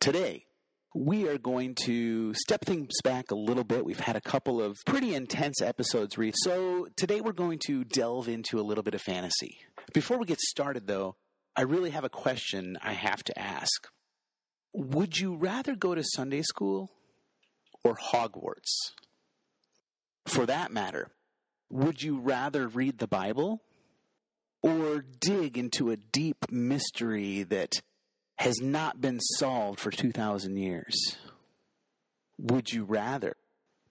Today, we are going to step things back a little bit. We've had a couple of pretty intense episodes read. So today we're going to delve into a little bit of fantasy. Before we get started, though, I really have a question I have to ask. Would you rather go to Sunday school or Hogwarts? For that matter, would you rather read the Bible or dig into a deep mystery that has not been solved for 2,000 years? Would you rather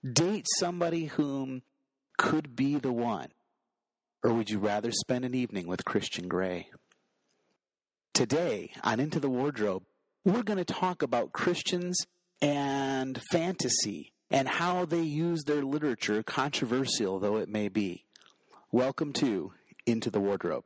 date somebody whom could be the one? Or would you rather spend an evening with Christian Grey? Today on Into the Wardrobe, we're going to talk about Christians and fantasy and how they use their literature, controversial though it may be. Welcome to Into the Wardrobe.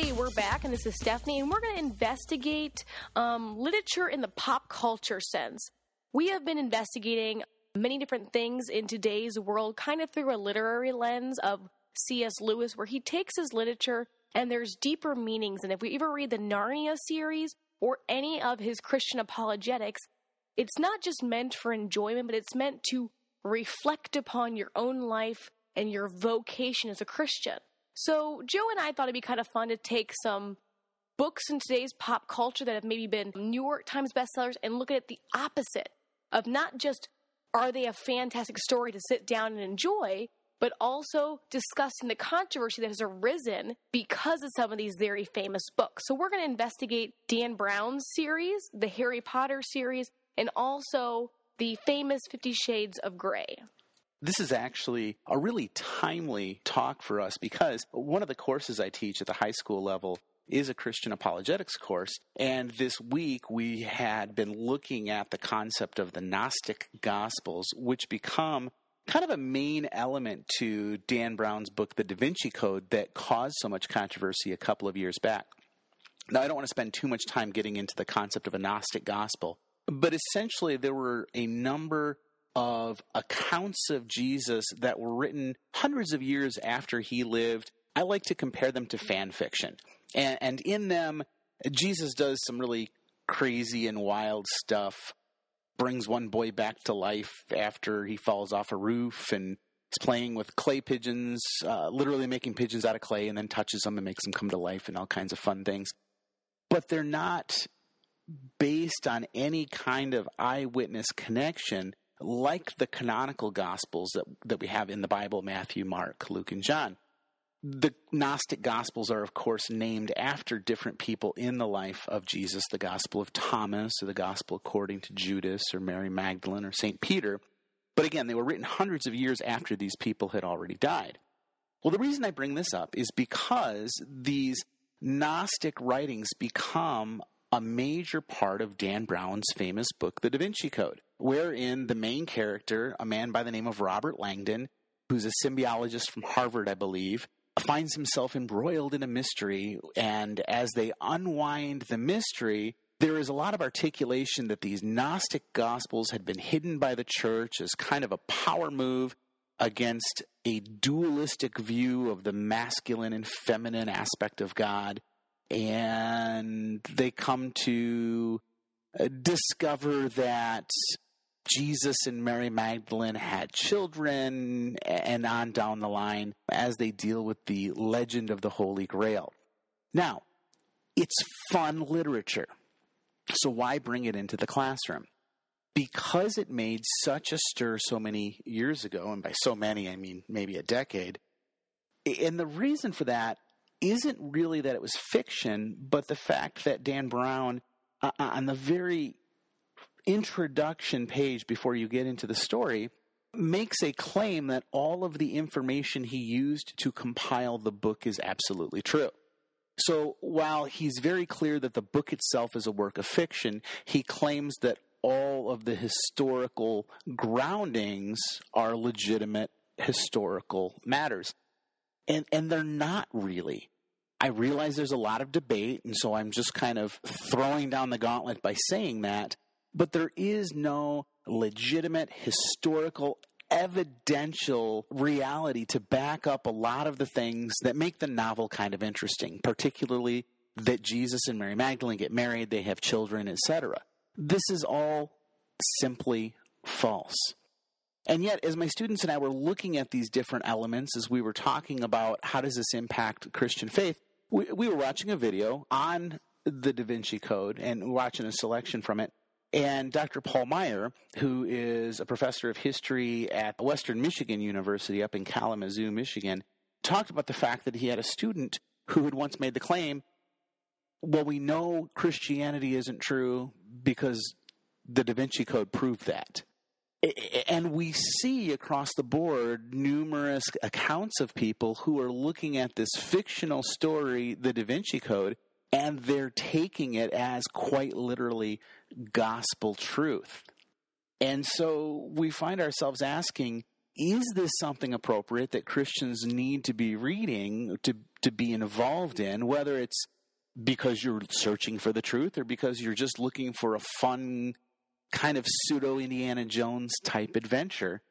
Hey, we're back, and this is Stephanie, and we're going to investigate um, literature in the pop culture sense. We have been investigating many different things in today's world, kind of through a literary lens of C.S. Lewis, where he takes his literature and there's deeper meanings. And if we ever read the Narnia series or any of his Christian apologetics, it's not just meant for enjoyment, but it's meant to reflect upon your own life and your vocation as a Christian. So, Joe and I thought it'd be kind of fun to take some books in today's pop culture that have maybe been New York Times bestsellers and look at the opposite of not just are they a fantastic story to sit down and enjoy, but also discussing the controversy that has arisen because of some of these very famous books. So, we're going to investigate Dan Brown's series, the Harry Potter series, and also the famous Fifty Shades of Grey. This is actually a really timely talk for us because one of the courses I teach at the high school level is a Christian apologetics course. And this week we had been looking at the concept of the Gnostic Gospels, which become kind of a main element to Dan Brown's book, The Da Vinci Code, that caused so much controversy a couple of years back. Now, I don't want to spend too much time getting into the concept of a Gnostic Gospel, but essentially there were a number of accounts of Jesus that were written hundreds of years after he lived. I like to compare them to fan fiction. And, and in them, Jesus does some really crazy and wild stuff, brings one boy back to life after he falls off a roof and is playing with clay pigeons, uh, literally making pigeons out of clay, and then touches them and makes them come to life and all kinds of fun things. But they're not based on any kind of eyewitness connection like the canonical gospels that, that we have in the Bible Matthew, Mark, Luke, and John. The Gnostic Gospels are, of course, named after different people in the life of Jesus the Gospel of Thomas, or the Gospel according to Judas, or Mary Magdalene, or St. Peter. But again, they were written hundreds of years after these people had already died. Well, the reason I bring this up is because these Gnostic writings become a major part of Dan Brown's famous book, The Da Vinci Code, wherein the main character, a man by the name of Robert Langdon, who's a symbiologist from Harvard, I believe, finds himself embroiled in a mystery. And as they unwind the mystery, there is a lot of articulation that these Gnostic Gospels had been hidden by the church as kind of a power move against a dualistic view of the masculine and feminine aspect of God and they come to uh, discover that Jesus and Mary Magdalene had children, and on down the line as they deal with the legend of the Holy Grail. Now, it's fun literature. So why bring it into the classroom? Because it made such a stir so many years ago, and by so many, I mean maybe a decade. And the reason for that isn't really that it was fiction, but the fact that Dan Brown, uh, uh, on the very introduction page before you get into the story, makes a claim that all of the information he used to compile the book is absolutely true. So while he's very clear that the book itself is a work of fiction, he claims that all of the historical groundings are legitimate historical matters and and they're not really. I realize there's a lot of debate, and so I'm just kind of throwing down the gauntlet by saying that. But there is no legitimate historical evidential reality to back up a lot of the things that make the novel kind of interesting, particularly that Jesus and Mary Magdalene get married, they have children, etc. This is all simply false. And yet, as my students and I were looking at these different elements, as we were talking about how does this impact Christian faith, we, we were watching a video on the Da Vinci Code and watching a selection from it. And Dr. Paul Maier, who is a professor of history at Western Michigan University up in Kalamazoo, Michigan, talked about the fact that he had a student who had once made the claim well, we know Christianity isn't true because the Da Vinci Code proved that. And we see across the board numerous accounts of people who are looking at this fictional story, the Da Vinci Code, and they're taking it as quite literally gospel truth. And so we find ourselves asking, is this something appropriate that Christians need to be reading, to, to be involved in, whether it's because you're searching for the truth or because you're just looking for a fun kind of pseudo Indiana Jones type adventure?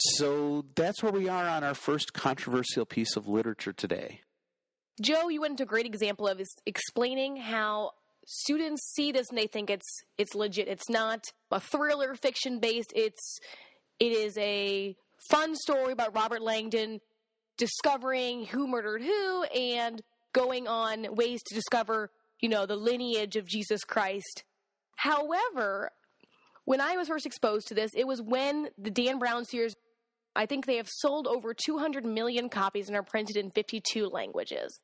So that's where we are on our first controversial piece of literature today. Joe, you went into a great example of explaining how students see this and they think it's it's legit. It's not a thriller fiction based. It's it is a fun story about Robert Langdon discovering who murdered who and going on ways to discover, you know, the lineage of Jesus Christ. However, when I was first exposed to this, it was when the Dan Brown series I think they have sold over 200 million copies and are printed in 52 languages.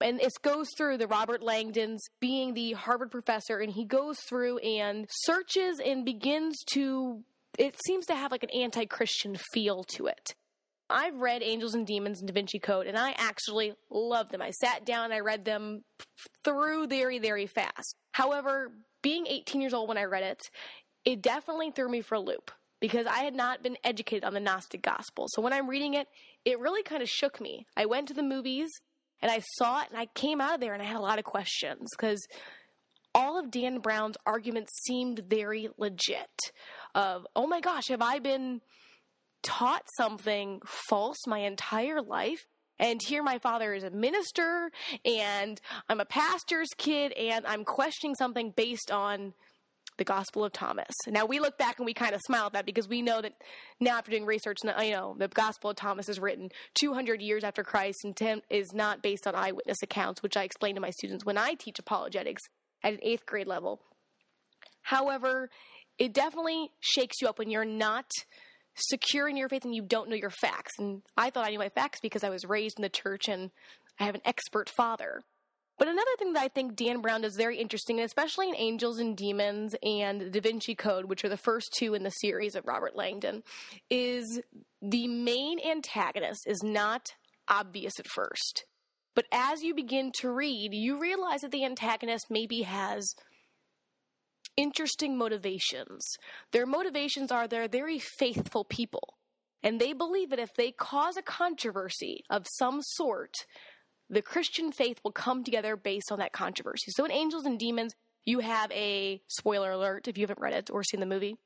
And it goes through the Robert Langdon's being the Harvard professor, and he goes through and searches and begins to, it seems to have like an anti Christian feel to it. I've read Angels and Demons and Da Vinci Code, and I actually loved them. I sat down and I read them through very, very fast. However, being 18 years old when I read it, it definitely threw me for a loop because I had not been educated on the Gnostic Gospel. So when I'm reading it, it really kind of shook me. I went to the movies and I saw it and I came out of there and I had a lot of questions because all of Dan Brown's arguments seemed very legit. Of, oh my gosh, have I been taught something false my entire life? And here my father is a minister and I'm a pastor's kid and I'm questioning something based on the Gospel of Thomas. Now we look back and we kind of smile at that because we know that now after doing research, you know the Gospel of Thomas is written 200 years after Christ and is not based on eyewitness accounts, which I explain to my students when I teach apologetics at an eighth grade level. However, it definitely shakes you up when you're not secure in your faith and you don't know your facts. And I thought I knew my facts because I was raised in the church and I have an expert father. But another thing that I think Dan Brown does very interesting, especially in Angels and Demons and the Da Vinci Code, which are the first two in the series of Robert Langdon, is the main antagonist is not obvious at first. But as you begin to read, you realize that the antagonist maybe has interesting motivations. Their motivations are they're very faithful people. And they believe that if they cause a controversy of some sort, the Christian faith will come together based on that controversy. So in Angels and Demons, you have a spoiler alert if you haven't read it or seen the movie.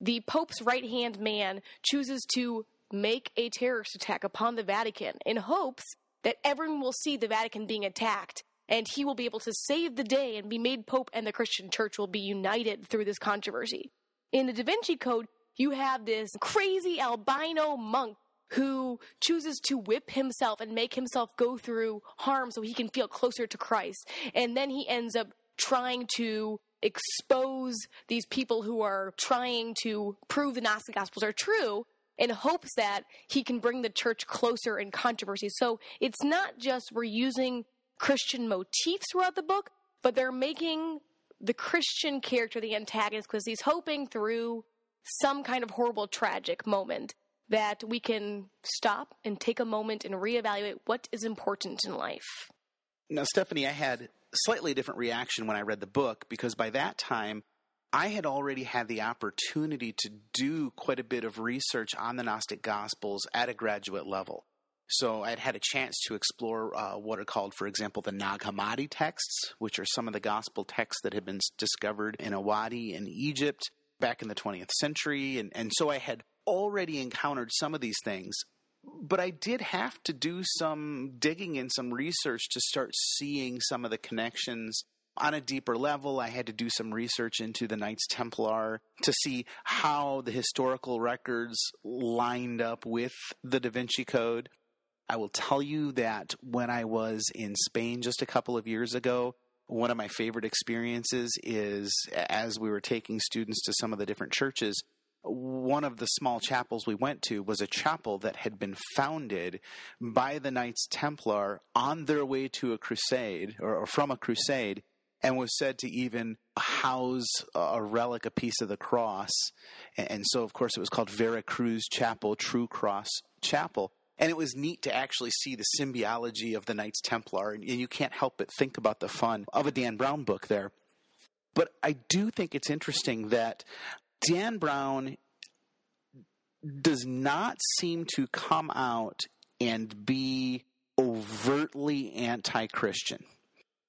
The Pope's right hand man chooses to make a terrorist attack upon the Vatican in hopes that everyone will see the Vatican being attacked and he will be able to save the day and be made Pope, and the Christian church will be united through this controversy. In the Da Vinci Code, you have this crazy albino monk who chooses to whip himself and make himself go through harm so he can feel closer to Christ. And then he ends up trying to expose these people who are trying to prove the Gnostic Gospels are true in hopes that he can bring the church closer in controversy. So it's not just we're using Christian motifs throughout the book, but they're making the Christian character the antagonist because he's hoping through some kind of horrible tragic moment that we can stop and take a moment and reevaluate what is important in life. Now, Stephanie, I had slightly different reaction when I read the book because by that time I had already had the opportunity to do quite a bit of research on the Gnostic Gospels at a graduate level. So I'd had a chance to explore uh, what are called, for example, the Nag Hammadi texts, which are some of the gospel texts that had been discovered in a wadi in Egypt back in the 20th century. And, and so I had already encountered some of these things, but I did have to do some digging and some research to start seeing some of the connections on a deeper level. I had to do some research into the Knights Templar to see how the historical records lined up with the Da Vinci Code. I will tell you that when I was in Spain just a couple of years ago, one of my favorite experiences is as we were taking students to some of the different churches, one of the small chapels we went to was a chapel that had been founded by the Knights Templar on their way to a crusade or, or from a crusade and was said to even house a relic, a piece of the cross. And so, of course, it was called Vera Cruz Chapel, True Cross Chapel. And it was neat to actually see the symbiology of the Knights Templar. And you can't help but think about the fun of a Dan Brown book there. But I do think it's interesting that Dan Brown does not seem to come out and be overtly anti Christian.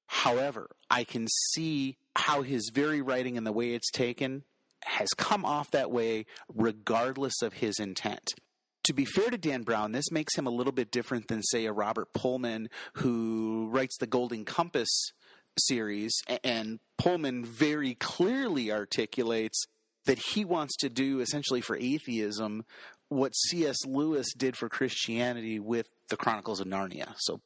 However, I can see how his very writing and the way it's taken has come off that way regardless of his intent to be fair to Dan Brown, this makes him a little bit different than, say, a Robert Pullman who writes the Golden Compass series. And Pullman very clearly articulates that he wants to do essentially for atheism what C.S. Lewis did for Christianity with the Chronicles of Narnia. So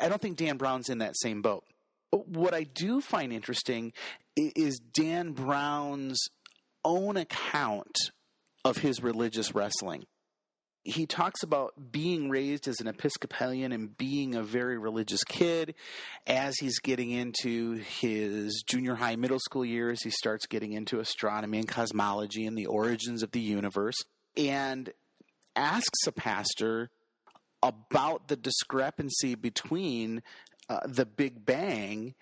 I don't think Dan Brown's in that same boat. What I do find interesting is Dan Brown's own account of his religious wrestling he talks about being raised as an Episcopalian and being a very religious kid. As he's getting into his junior high, middle school years, he starts getting into astronomy and cosmology and the origins of the universe and asks a pastor about the discrepancy between uh, the Big Bang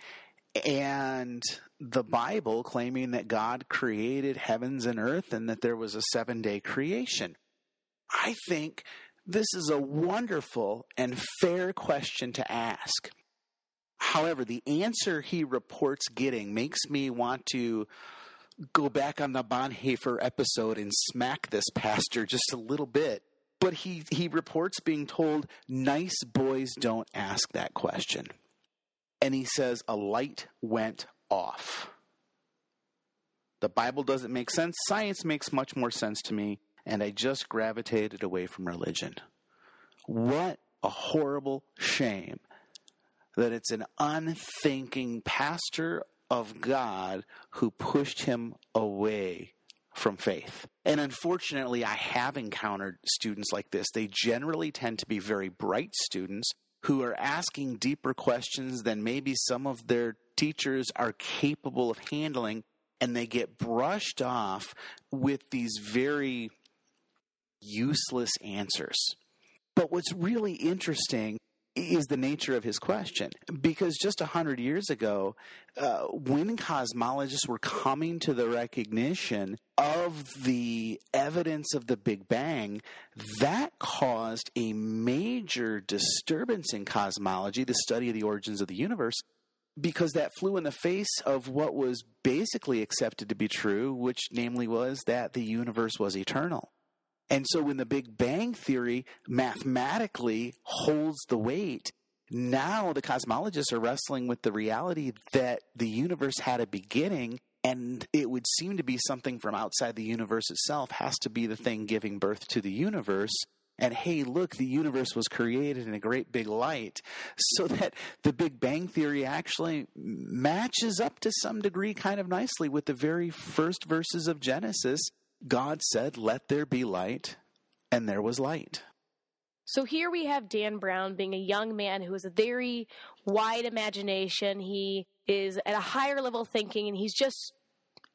and the Bible claiming that God created heavens and earth and that there was a seven day creation. I think this is a wonderful and fair question to ask. However, the answer he reports getting makes me want to go back on the Bonhoeffer episode and smack this pastor just a little bit. But he, he reports being told, nice boys don't ask that question. And he says, a light went off. The Bible doesn't make sense. Science makes much more sense to me and I just gravitated away from religion. What a horrible shame that it's an unthinking pastor of God who pushed him away from faith. And unfortunately, I have encountered students like this. They generally tend to be very bright students who are asking deeper questions than maybe some of their teachers are capable of handling, and they get brushed off with these very useless answers. But what's really interesting is the nature of his question. Because just a hundred years ago, uh, when cosmologists were coming to the recognition of the evidence of the Big Bang, that caused a major disturbance in cosmology, the study of the origins of the universe, because that flew in the face of what was basically accepted to be true, which namely was that the universe was eternal. And so when the Big Bang Theory mathematically holds the weight, now the cosmologists are wrestling with the reality that the universe had a beginning and it would seem to be something from outside the universe itself has to be the thing giving birth to the universe. And hey look the universe was created in a great big light so that the big bang theory actually matches up to some degree kind of nicely with the very first verses of genesis God said, Let there be light, and there was light. So here we have Dan Brown being a young man who has a very wide imagination. He is at a higher level thinking, and he's just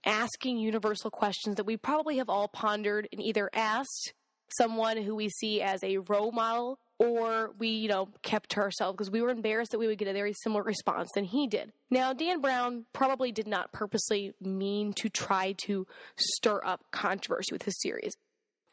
asking universal questions that we probably have all pondered and either asked someone who we see as a role model or we, you know, kept to ourselves because we were embarrassed that we would get a very similar response than he did. Now, Dan Brown probably did not purposely mean to try to stir up controversy with his series.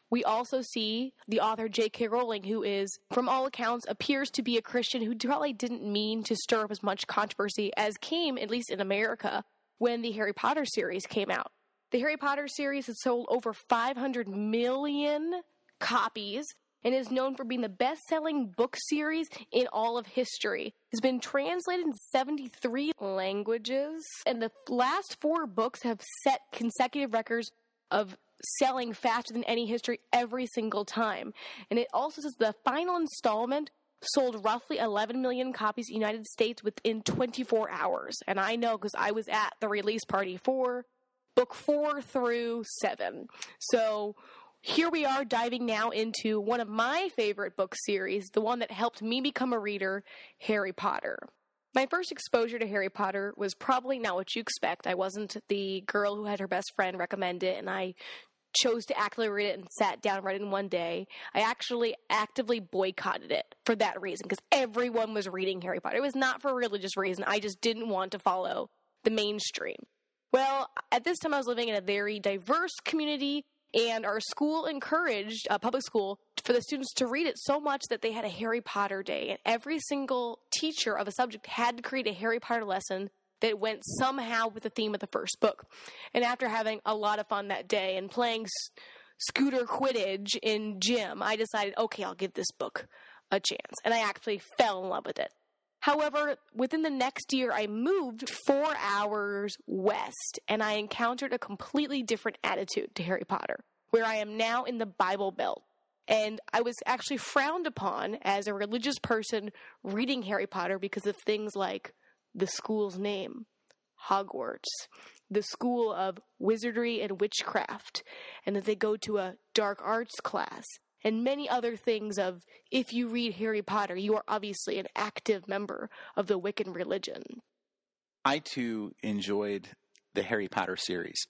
We also see the author J.K. Rowling, who is, from all accounts, appears to be a Christian who probably didn't mean to stir up as much controversy as came, at least in America, when the Harry Potter series came out. The Harry Potter series has sold over 500 million copies and is known for being the best selling book series in all of history. It's been translated in 73 languages, and the last four books have set consecutive records of selling faster than any history every single time. And it also says the final installment sold roughly 11 million copies in the United States within 24 hours. And I know because I was at the release party for book four through seven. So here we are diving now into one of my favorite book series, the one that helped me become a reader, Harry Potter. My first exposure to Harry Potter was probably not what you expect. I wasn't the girl who had her best friend recommend it and I chose to actively read it and sat down it in one day. I actually actively boycotted it for that reason because everyone was reading Harry Potter. It was not for a religious reason. I just didn't want to follow the mainstream. Well, at this time, I was living in a very diverse community, and our school encouraged, uh, public school, for the students to read it so much that they had a Harry Potter day. And every single teacher of a subject had to create a Harry Potter lesson that went somehow with the theme of the first book. And after having a lot of fun that day and playing scooter quidditch in gym, I decided, okay, I'll give this book a chance. And I actually fell in love with it. However, within the next year, I moved four hours west and I encountered a completely different attitude to Harry Potter, where I am now in the Bible Belt. And I was actually frowned upon as a religious person reading Harry Potter because of things like the school's name, Hogwarts, the school of wizardry and witchcraft, and that they go to a dark arts class, and many other things of if you read Harry Potter, you are obviously an active member of the Wiccan religion. I too enjoyed the Harry Potter series.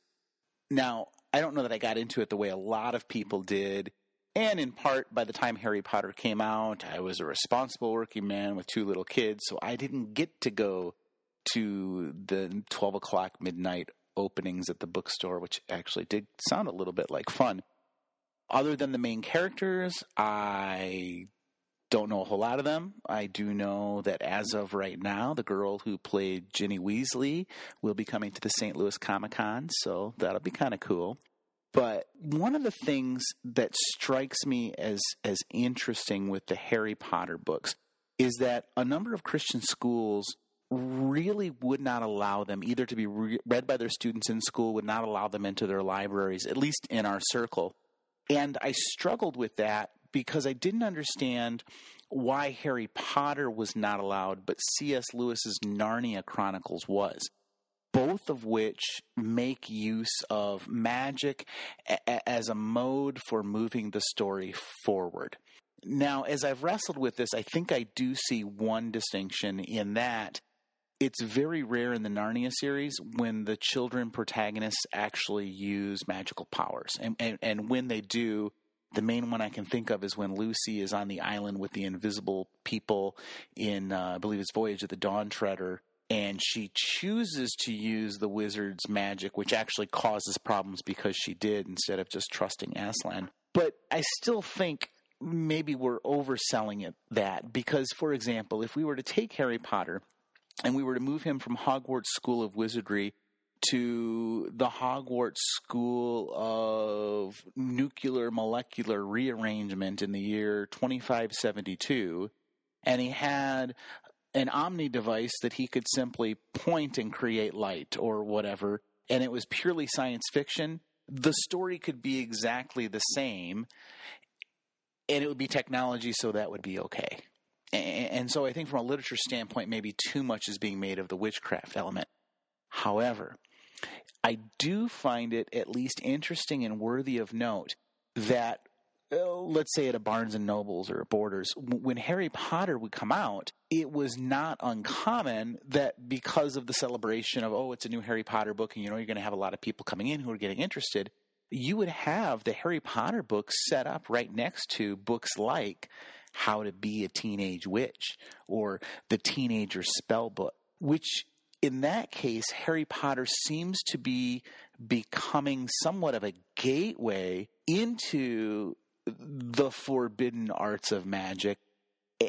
Now, I don't know that I got into it the way a lot of people did. And in part, by the time Harry Potter came out, I was a responsible working man with two little kids, so I didn't get to go to the 12 o'clock midnight openings at the bookstore, which actually did sound a little bit like fun. Other than the main characters, I don't know a whole lot of them. I do know that as of right now, the girl who played Ginny Weasley will be coming to the St. Louis Comic Con, so that'll be kind of cool. But one of the things that strikes me as as interesting with the Harry Potter books is that a number of Christian schools really would not allow them either to be re- read by their students in school, would not allow them into their libraries, at least in our circle. And I struggled with that because I didn't understand why Harry Potter was not allowed, but C.S. Lewis's Narnia Chronicles was both of which make use of magic a- as a mode for moving the story forward. Now, as I've wrestled with this, I think I do see one distinction in that it's very rare in the Narnia series when the children protagonists actually use magical powers. And, and, and when they do, the main one I can think of is when Lucy is on the island with the invisible people in, uh, I believe it's Voyage of the Dawn Treader and she chooses to use the wizard's magic, which actually causes problems because she did instead of just trusting Aslan. But I still think maybe we're overselling it that because, for example, if we were to take Harry Potter and we were to move him from Hogwarts School of Wizardry to the Hogwarts School of Nuclear Molecular Rearrangement in the year 2572, and he had an Omni device that he could simply point and create light or whatever, and it was purely science fiction, the story could be exactly the same, and it would be technology, so that would be okay. And so I think from a literature standpoint, maybe too much is being made of the witchcraft element. However, I do find it at least interesting and worthy of note that uh, let's say at a Barnes and Nobles or a Borders, when Harry Potter would come out, it was not uncommon that because of the celebration of, oh, it's a new Harry Potter book and you know you're going to have a lot of people coming in who are getting interested, you would have the Harry Potter books set up right next to books like How to Be a Teenage Witch or The Teenager Spell Book, which in that case, Harry Potter seems to be becoming somewhat of a gateway into the forbidden arts of magic.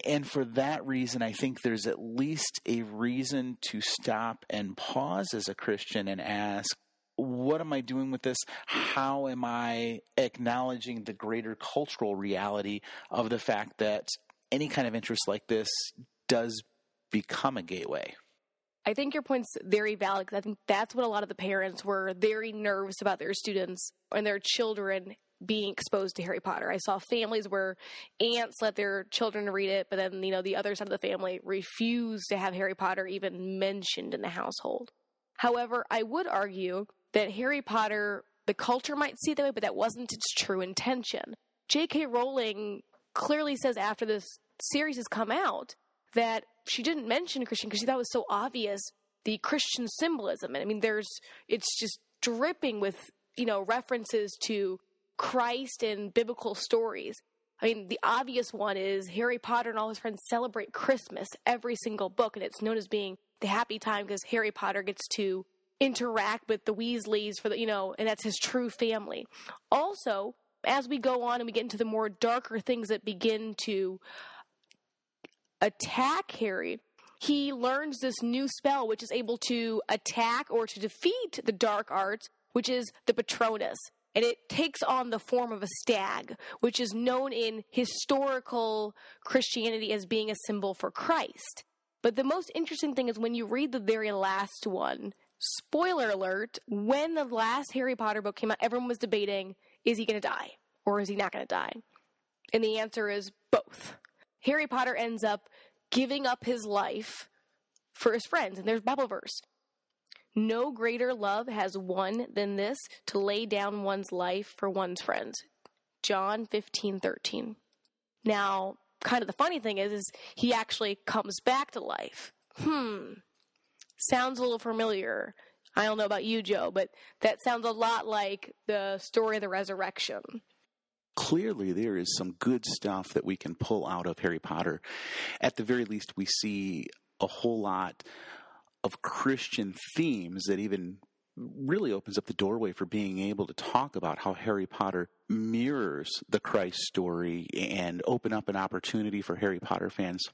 And for that reason, I think there's at least a reason to stop and pause as a Christian and ask, what am I doing with this? How am I acknowledging the greater cultural reality of the fact that any kind of interest like this does become a gateway? I think your point's very valid because I think that's what a lot of the parents were very nervous about their students and their children being exposed to Harry Potter. I saw families where aunts let their children read it, but then, you know, the other side of the family refused to have Harry Potter even mentioned in the household. However, I would argue that Harry Potter, the culture might see that way, but that wasn't its true intention. J.K. Rowling clearly says after this series has come out that she didn't mention Christian because she thought it was so obvious the Christian symbolism. And I mean, there's, it's just dripping with, you know, references to Christ and biblical stories. I mean, the obvious one is Harry Potter and all his friends celebrate Christmas every single book, and it's known as being the happy time because Harry Potter gets to interact with the Weasleys for the, you know, and that's his true family. Also, as we go on and we get into the more darker things that begin to attack Harry, he learns this new spell which is able to attack or to defeat the dark arts, which is the Patronus. And it takes on the form of a stag, which is known in historical Christianity as being a symbol for Christ. But the most interesting thing is when you read the very last one, spoiler alert, when the last Harry Potter book came out, everyone was debating is he going to die or is he not going to die? And the answer is both. Harry Potter ends up giving up his life for his friends. And there's Bible verse. No greater love has one than this to lay down one's life for one's friends. John 15, 13. Now, kind of the funny thing is, is he actually comes back to life. Hmm. Sounds a little familiar. I don't know about you, Joe, but that sounds a lot like the story of the resurrection clearly there is some good stuff that we can pull out of Harry Potter. At the very least, we see a whole lot of Christian themes that even really opens up the doorway for being able to talk about how Harry Potter mirrors the Christ story and open up an opportunity for Harry Potter fans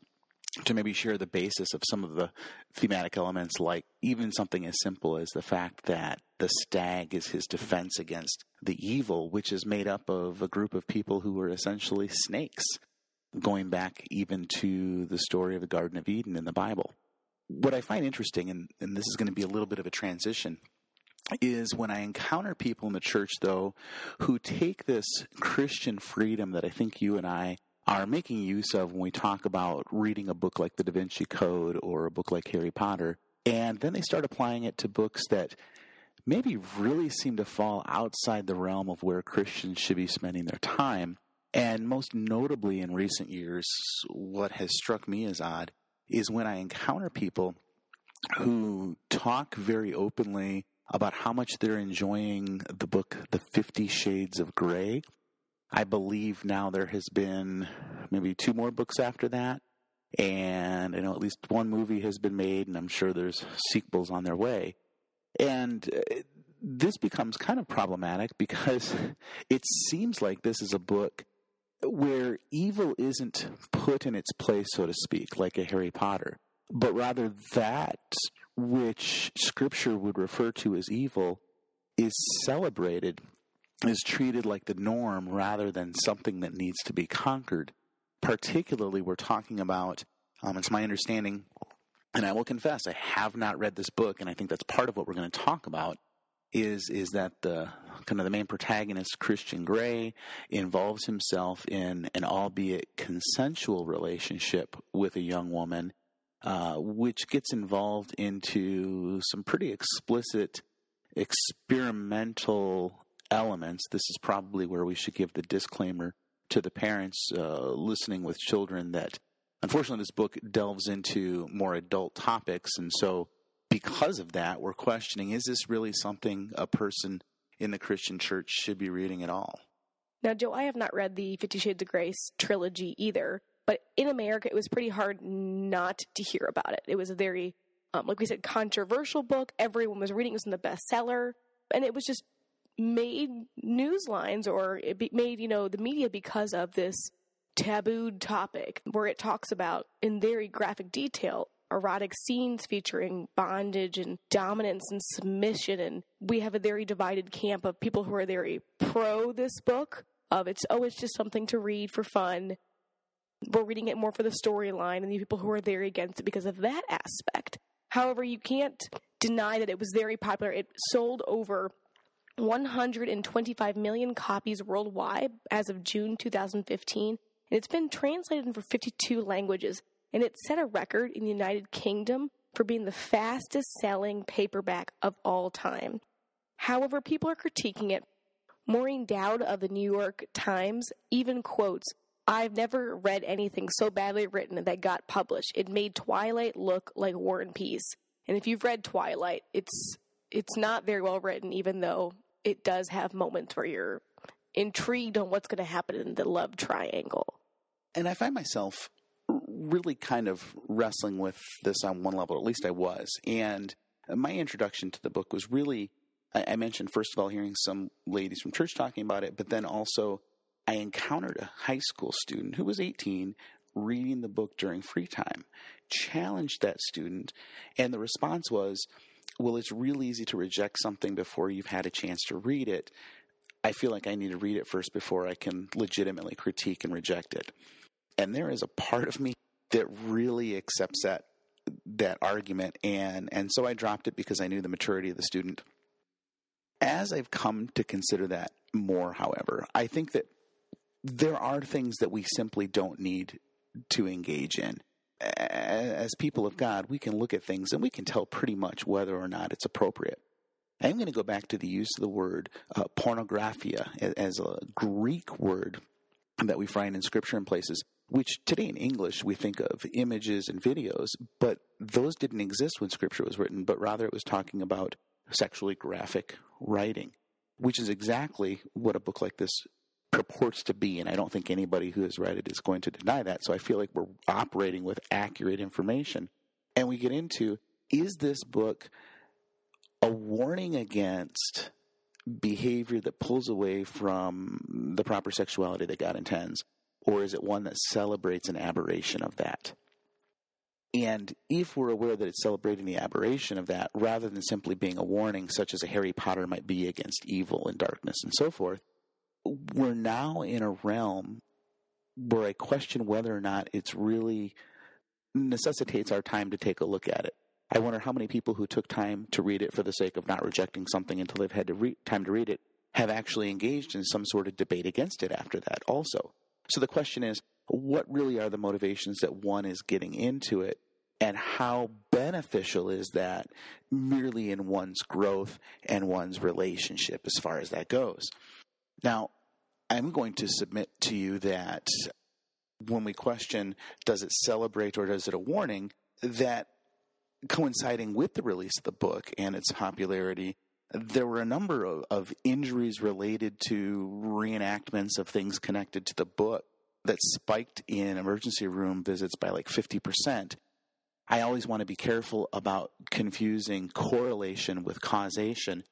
to maybe share the basis of some of the thematic elements, like even something as simple as the fact that the stag is his defense against the evil, which is made up of a group of people who are essentially snakes, going back even to the story of the Garden of Eden in the Bible. What I find interesting, and, and this is going to be a little bit of a transition, is when I encounter people in the church, though, who take this Christian freedom that I think you and I are making use of when we talk about reading a book like The Da Vinci Code or a book like Harry Potter. And then they start applying it to books that maybe really seem to fall outside the realm of where Christians should be spending their time. And most notably in recent years, what has struck me as odd is when I encounter people who talk very openly about how much they're enjoying the book The Fifty Shades of Grey I believe now there has been maybe two more books after that. And I know at least one movie has been made, and I'm sure there's sequels on their way. And uh, this becomes kind of problematic because it seems like this is a book where evil isn't put in its place, so to speak, like a Harry Potter, but rather that which Scripture would refer to as evil is celebrated is treated like the norm rather than something that needs to be conquered. Particularly, we're talking about, um, it's my understanding, and I will confess, I have not read this book, and I think that's part of what we're going to talk about. Is is that the kind of the main protagonist, Christian Grey, involves himself in an albeit consensual relationship with a young woman, uh, which gets involved into some pretty explicit experimental elements, this is probably where we should give the disclaimer to the parents uh, listening with children that unfortunately this book delves into more adult topics. And so, because of that, we're questioning is this really something a person in the Christian church should be reading at all? Now, Joe, I have not read the Fifty Shades of Grace trilogy either, but in America, it was pretty hard not to hear about it. It was a very, um, like we said, controversial book. Everyone was reading it, it was in the bestseller. And it was just made news lines or it made, you know, the media because of this tabooed topic where it talks about in very graphic detail erotic scenes featuring bondage and dominance and submission. And we have a very divided camp of people who are very pro this book, of it's, oh, it's just something to read for fun. We're reading it more for the storyline, and the people who are very against it because of that aspect. However, you can't deny that it was very popular. It sold over 125 million copies worldwide as of June 2015, and it's been translated into 52 languages, and it set a record in the United Kingdom for being the fastest selling paperback of all time. However, people are critiquing it. Maureen Dowd of the New York Times even quotes, I've never read anything so badly written that got published. It made Twilight look like War and Peace. And if you've read Twilight, it's it's not very well written, even though it does have moments where you're intrigued on what's going to happen in the love triangle. And I find myself really kind of wrestling with this on one level, at least I was. And my introduction to the book was really, I mentioned, first of all, hearing some ladies from church talking about it, but then also I encountered a high school student who was 18 reading the book during free time, challenged that student, and the response was, Well, it's real easy to reject something before you've had a chance to read it. I feel like I need to read it first before I can legitimately critique and reject it. And there is a part of me that really accepts that that argument and and so I dropped it because I knew the maturity of the student. As I've come to consider that more, however, I think that there are things that we simply don't need to engage in. As people of God, we can look at things and we can tell pretty much whether or not it's appropriate. I'm going to go back to the use of the word uh, pornographia as a Greek word that we find in Scripture in places, which today in English we think of images and videos, but those didn't exist when Scripture was written, but rather it was talking about sexually graphic writing, which is exactly what a book like this purports to be, and I don't think anybody who has read it is going to deny that. So I feel like we're operating with accurate information. And we get into is this book a warning against behavior that pulls away from the proper sexuality that God intends, or is it one that celebrates an aberration of that? And if we're aware that it's celebrating the aberration of that, rather than simply being a warning, such as a Harry Potter might be against evil and darkness and so forth, we're now in a realm where I question whether or not it's really necessitates our time to take a look at it. I wonder how many people who took time to read it for the sake of not rejecting something until they've had to re- time to read it have actually engaged in some sort of debate against it after that also. So the question is, what really are the motivations that one is getting into it and how beneficial is that merely in one's growth and one's relationship as far as that goes? Now, I'm going to submit to you that when we question, does it celebrate or does it a warning, that coinciding with the release of the book and its popularity, there were a number of, of injuries related to reenactments of things connected to the book that spiked in emergency room visits by like 50%. I always want to be careful about confusing correlation with causation.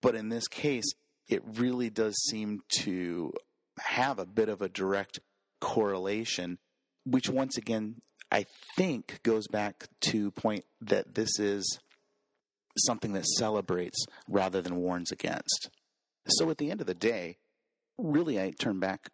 But in this case, it really does seem to have a bit of a direct correlation, which once again, I think goes back to point that this is something that celebrates rather than warns against. So at the end of the day, really I turn back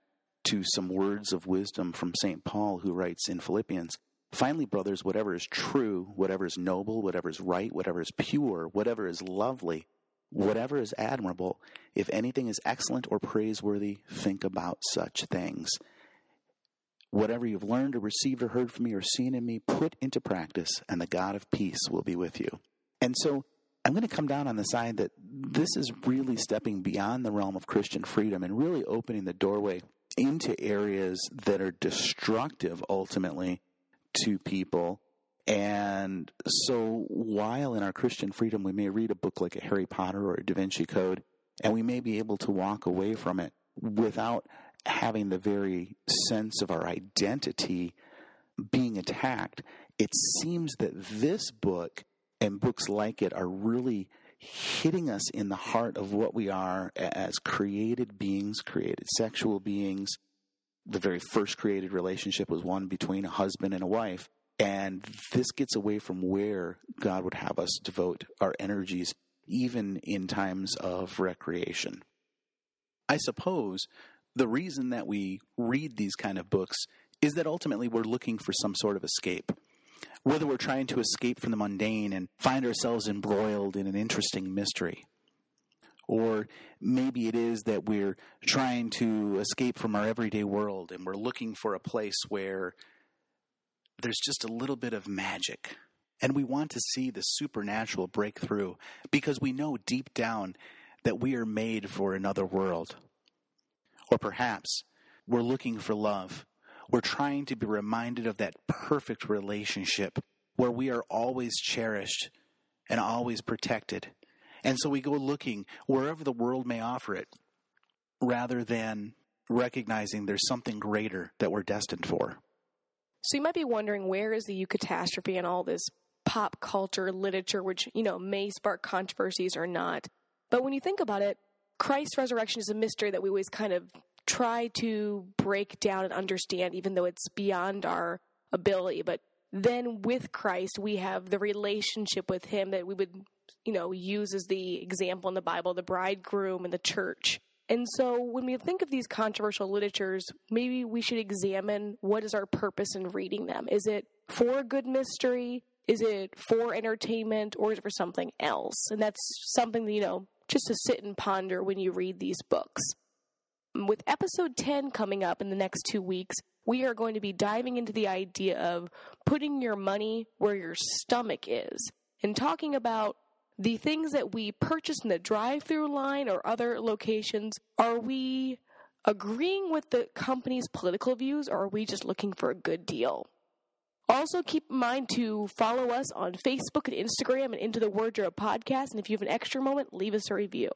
to some words of wisdom from St. Paul, who writes in Philippians Finally, brothers, whatever is true, whatever is noble, whatever is right, whatever is pure, whatever is lovely, Whatever is admirable, if anything is excellent or praiseworthy, think about such things. Whatever you've learned or received or heard from me or seen in me, put into practice, and the God of peace will be with you. And so I'm going to come down on the side that this is really stepping beyond the realm of Christian freedom and really opening the doorway into areas that are destructive ultimately to people and so while in our Christian freedom we may read a book like a Harry Potter or a Da Vinci Code, and we may be able to walk away from it without having the very sense of our identity being attacked, it seems that this book and books like it are really hitting us in the heart of what we are as created beings, created sexual beings. The very first created relationship was one between a husband and a wife And this gets away from where God would have us devote our energies, even in times of recreation. I suppose the reason that we read these kind of books is that ultimately we're looking for some sort of escape. Whether we're trying to escape from the mundane and find ourselves embroiled in an interesting mystery, or maybe it is that we're trying to escape from our everyday world and we're looking for a place where there's just a little bit of magic. And we want to see the supernatural break through because we know deep down that we are made for another world. Or perhaps we're looking for love. We're trying to be reminded of that perfect relationship where we are always cherished and always protected. And so we go looking wherever the world may offer it rather than recognizing there's something greater that we're destined for. So you might be wondering where is the eucatastrophe and all this pop culture literature, which, you know, may spark controversies or not. But when you think about it, Christ's resurrection is a mystery that we always kind of try to break down and understand, even though it's beyond our ability. But then with Christ, we have the relationship with Him that we would, you know, use as the example in the Bible, the bridegroom and the church. And so when we think of these controversial literatures, maybe we should examine what is our purpose in reading them. Is it for a good mystery? Is it for entertainment or is it for something else? And that's something that, you know, just to sit and ponder when you read these books. With episode 10 coming up in the next two weeks, we are going to be diving into the idea of putting your money where your stomach is and talking about the things that we purchase in the drive through line or other locations. Are we agreeing with the company's political views or are we just looking for a good deal? Also, keep in mind to follow us on Facebook and Instagram and Into the Wardrobe podcast. And if you have an extra moment, leave us a review.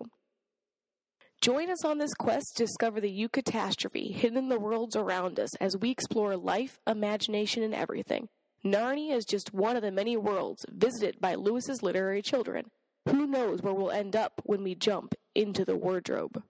Join us on this quest to discover the eucatastrophe hidden in the worlds around us as we explore life, imagination, and everything. Narnia is just one of the many worlds visited by Lewis's literary children. Who knows where we'll end up when we jump into the wardrobe?